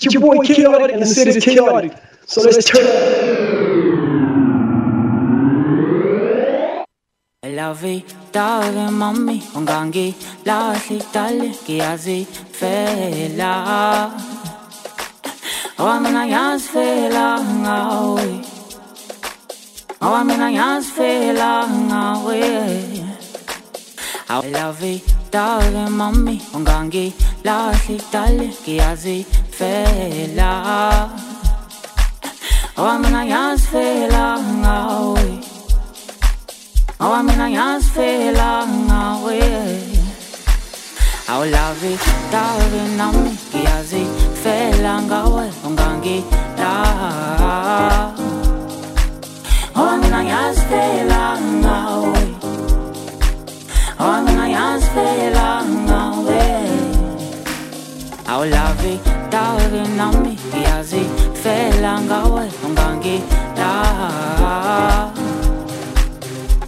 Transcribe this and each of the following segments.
It's your boy Kyotic, and the city's chaotic. So let's turn. Lavi dage mami ungangi lahli dale giyazi fela Awamina yas fela ngawe Awamina yas fela ngawe Lavi dage mami ungangi lahli dale giyazi fela. Awamina yas fela ngawe. Oh, mina ngiyazifela ngawe. Awulavi davi nami ngiyazifela ngawe ungangida Oh, mina ngiyazifela ngawe. Oh, mina ngiyazifela ngawe. Awulavi davi nami ngiyazifela ngawe ungangida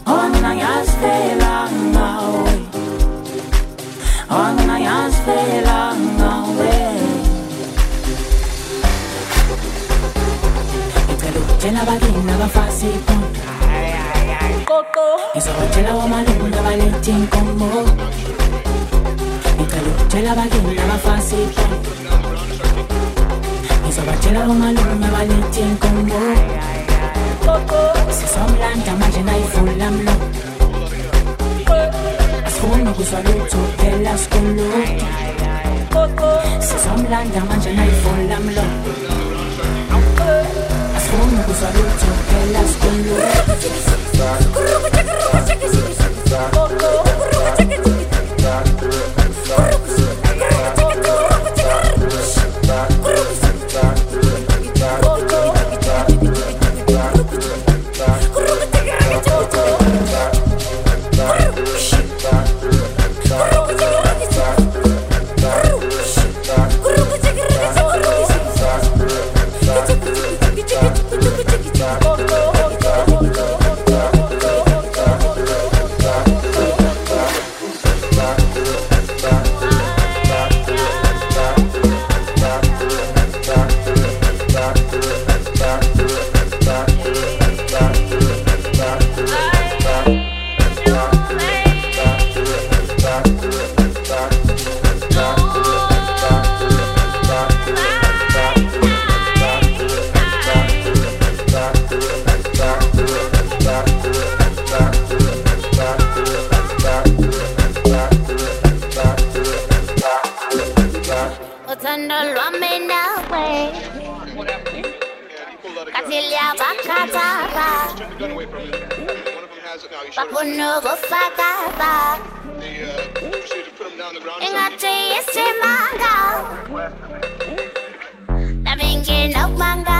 Oh, mina ngiyazifela ngawe Oh, mina ngiyazifela ngawe Ngicela ukutshela Con sobachera o malum me valentí en Congo Coco, si son blanca, magena y fulano Asfumo con su aluto, el asculo Coco, si son blanca, magena y fulano Asfumo con su aluto, el asculo Coco ingathi isimanga nami nginomangala ukuthi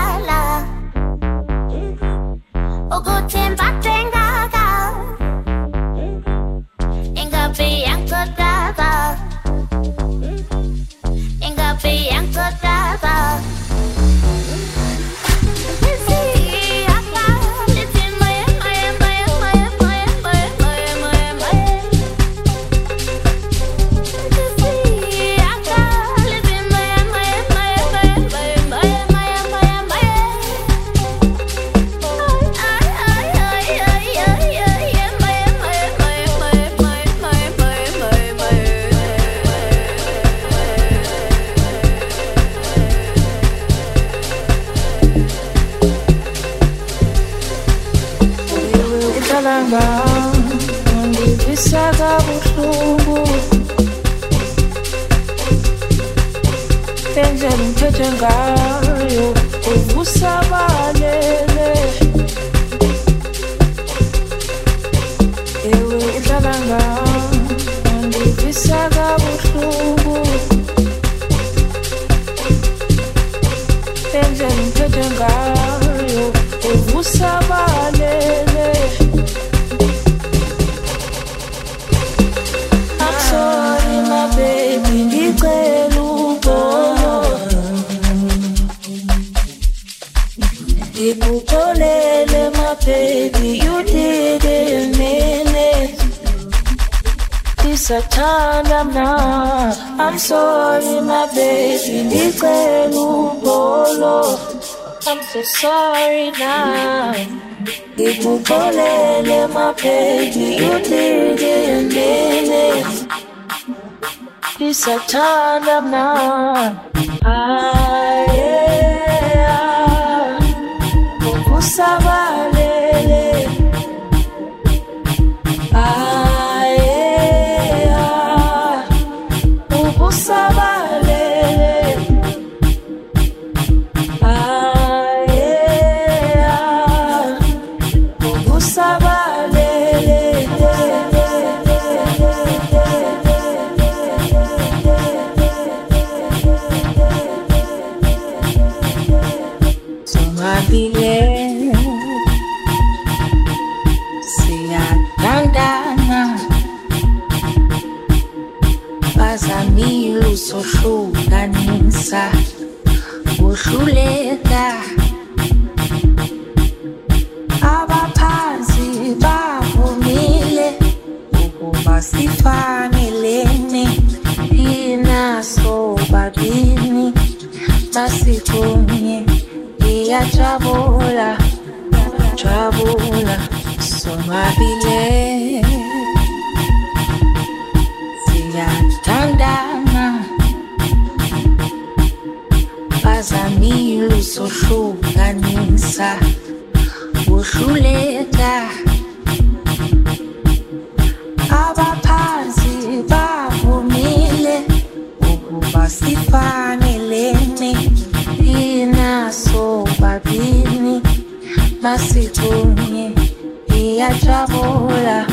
ngayo uvusabalele. Ewe kabuhlungu I'm so sorry now. Ikupolele my baby, you didn't mean it. It's a turn up now. I traveler, some happiness. See, I turned down vazamile sohlukanisa wohluleka abaphansi bavumile ukuba sifane masiku ye ya travula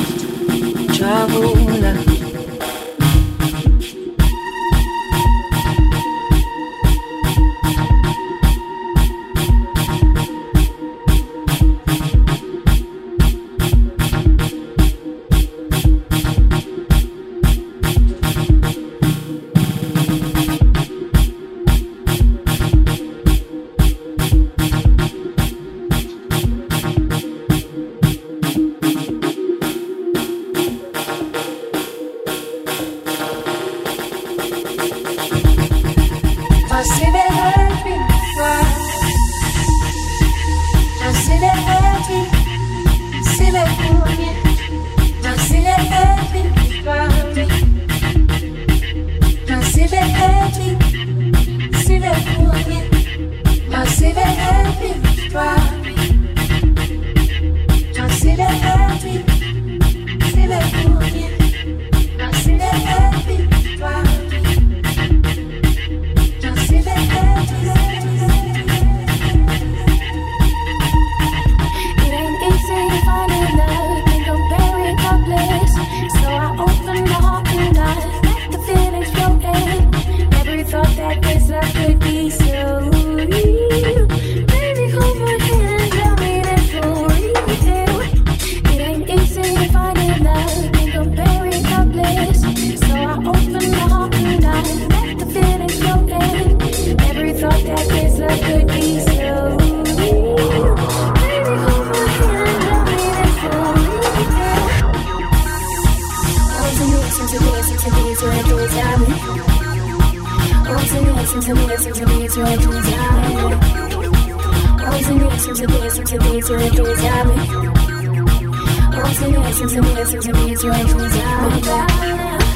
travula Thank you. easy. Me, your enthusiasm. Once you listen to me, listen to me, it's your enthusiasm.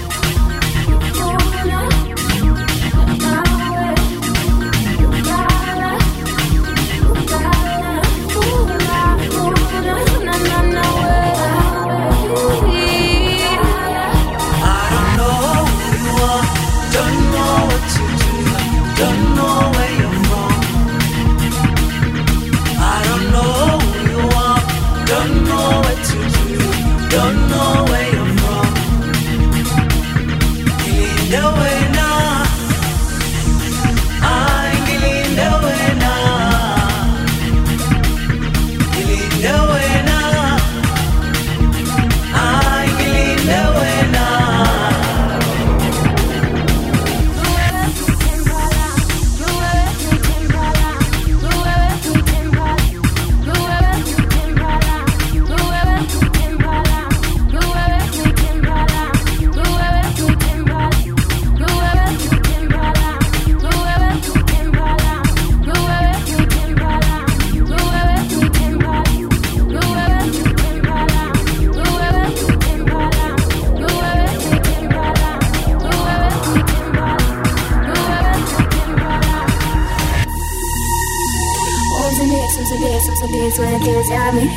Days when tears got me.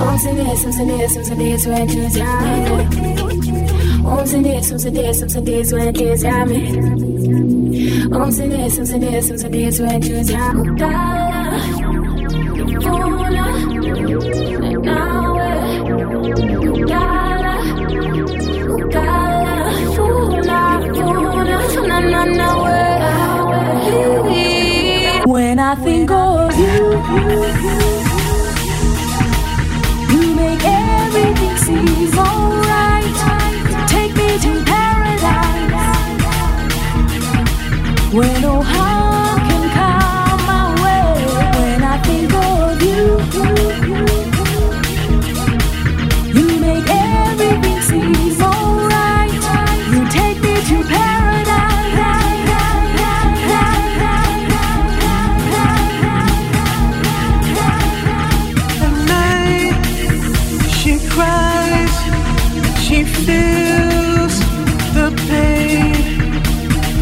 Oh, some days, some days, some days when tears got me. Oh, some days, some days, some days when tears got me. Oh, some days, some days, some days when tears got me. I think of you, you make everything seem alright. Take me to paradise. Where no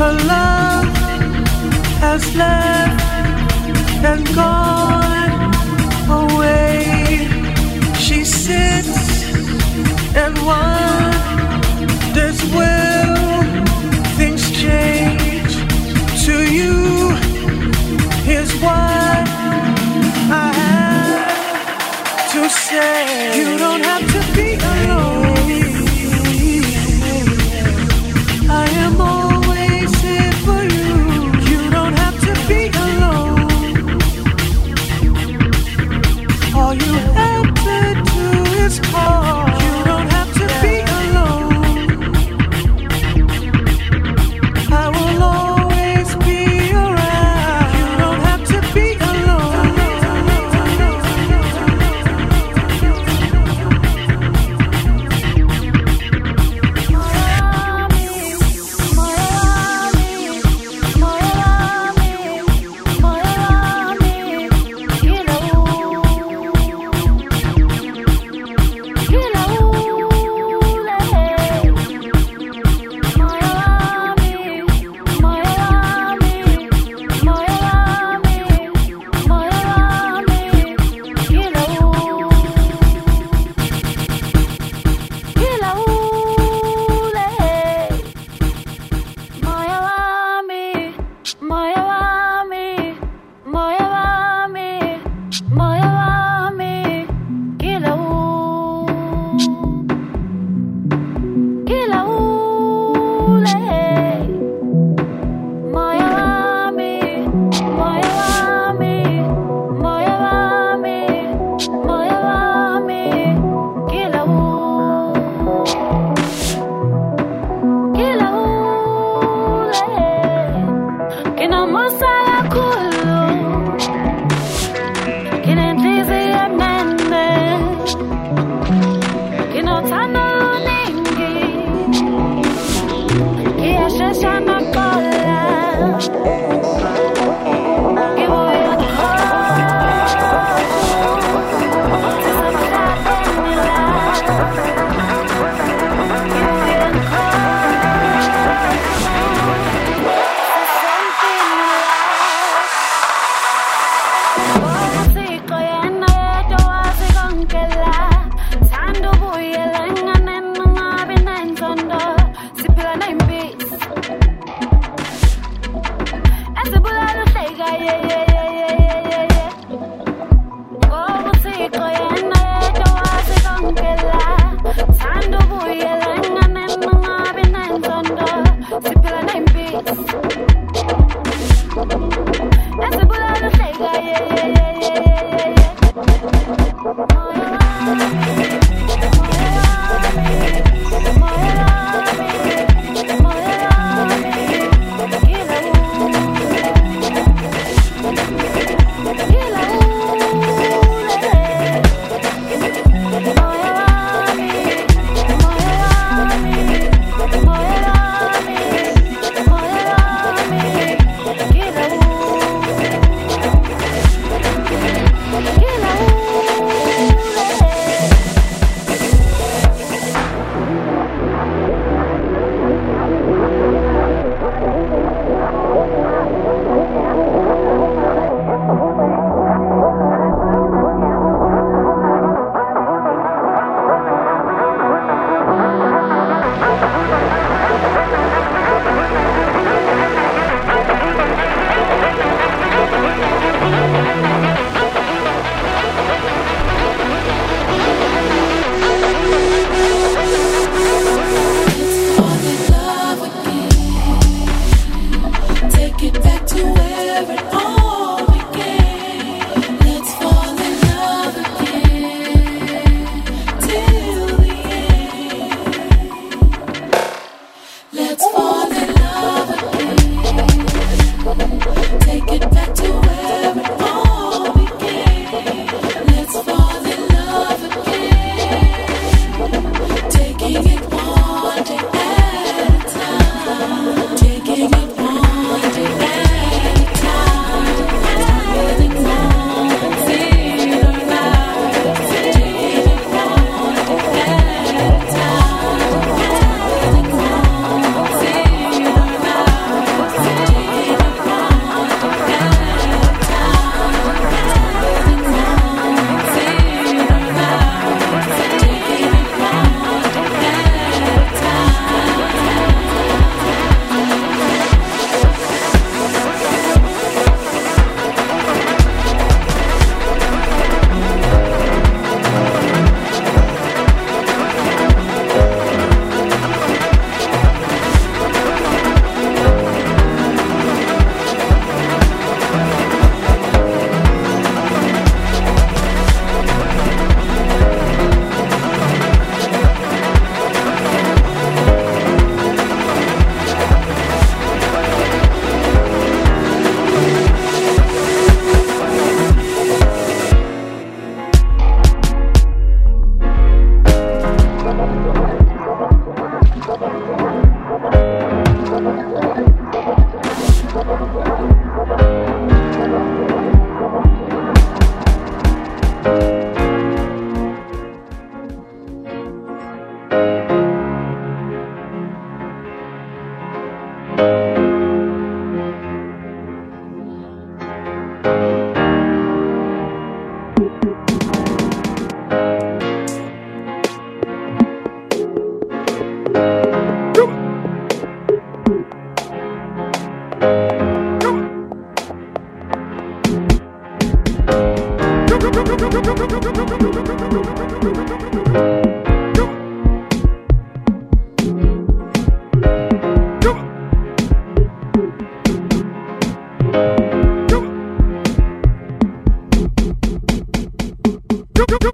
Her love has left and gone away. She sits and wonders will things change to you? Here's what I have to say. You don't have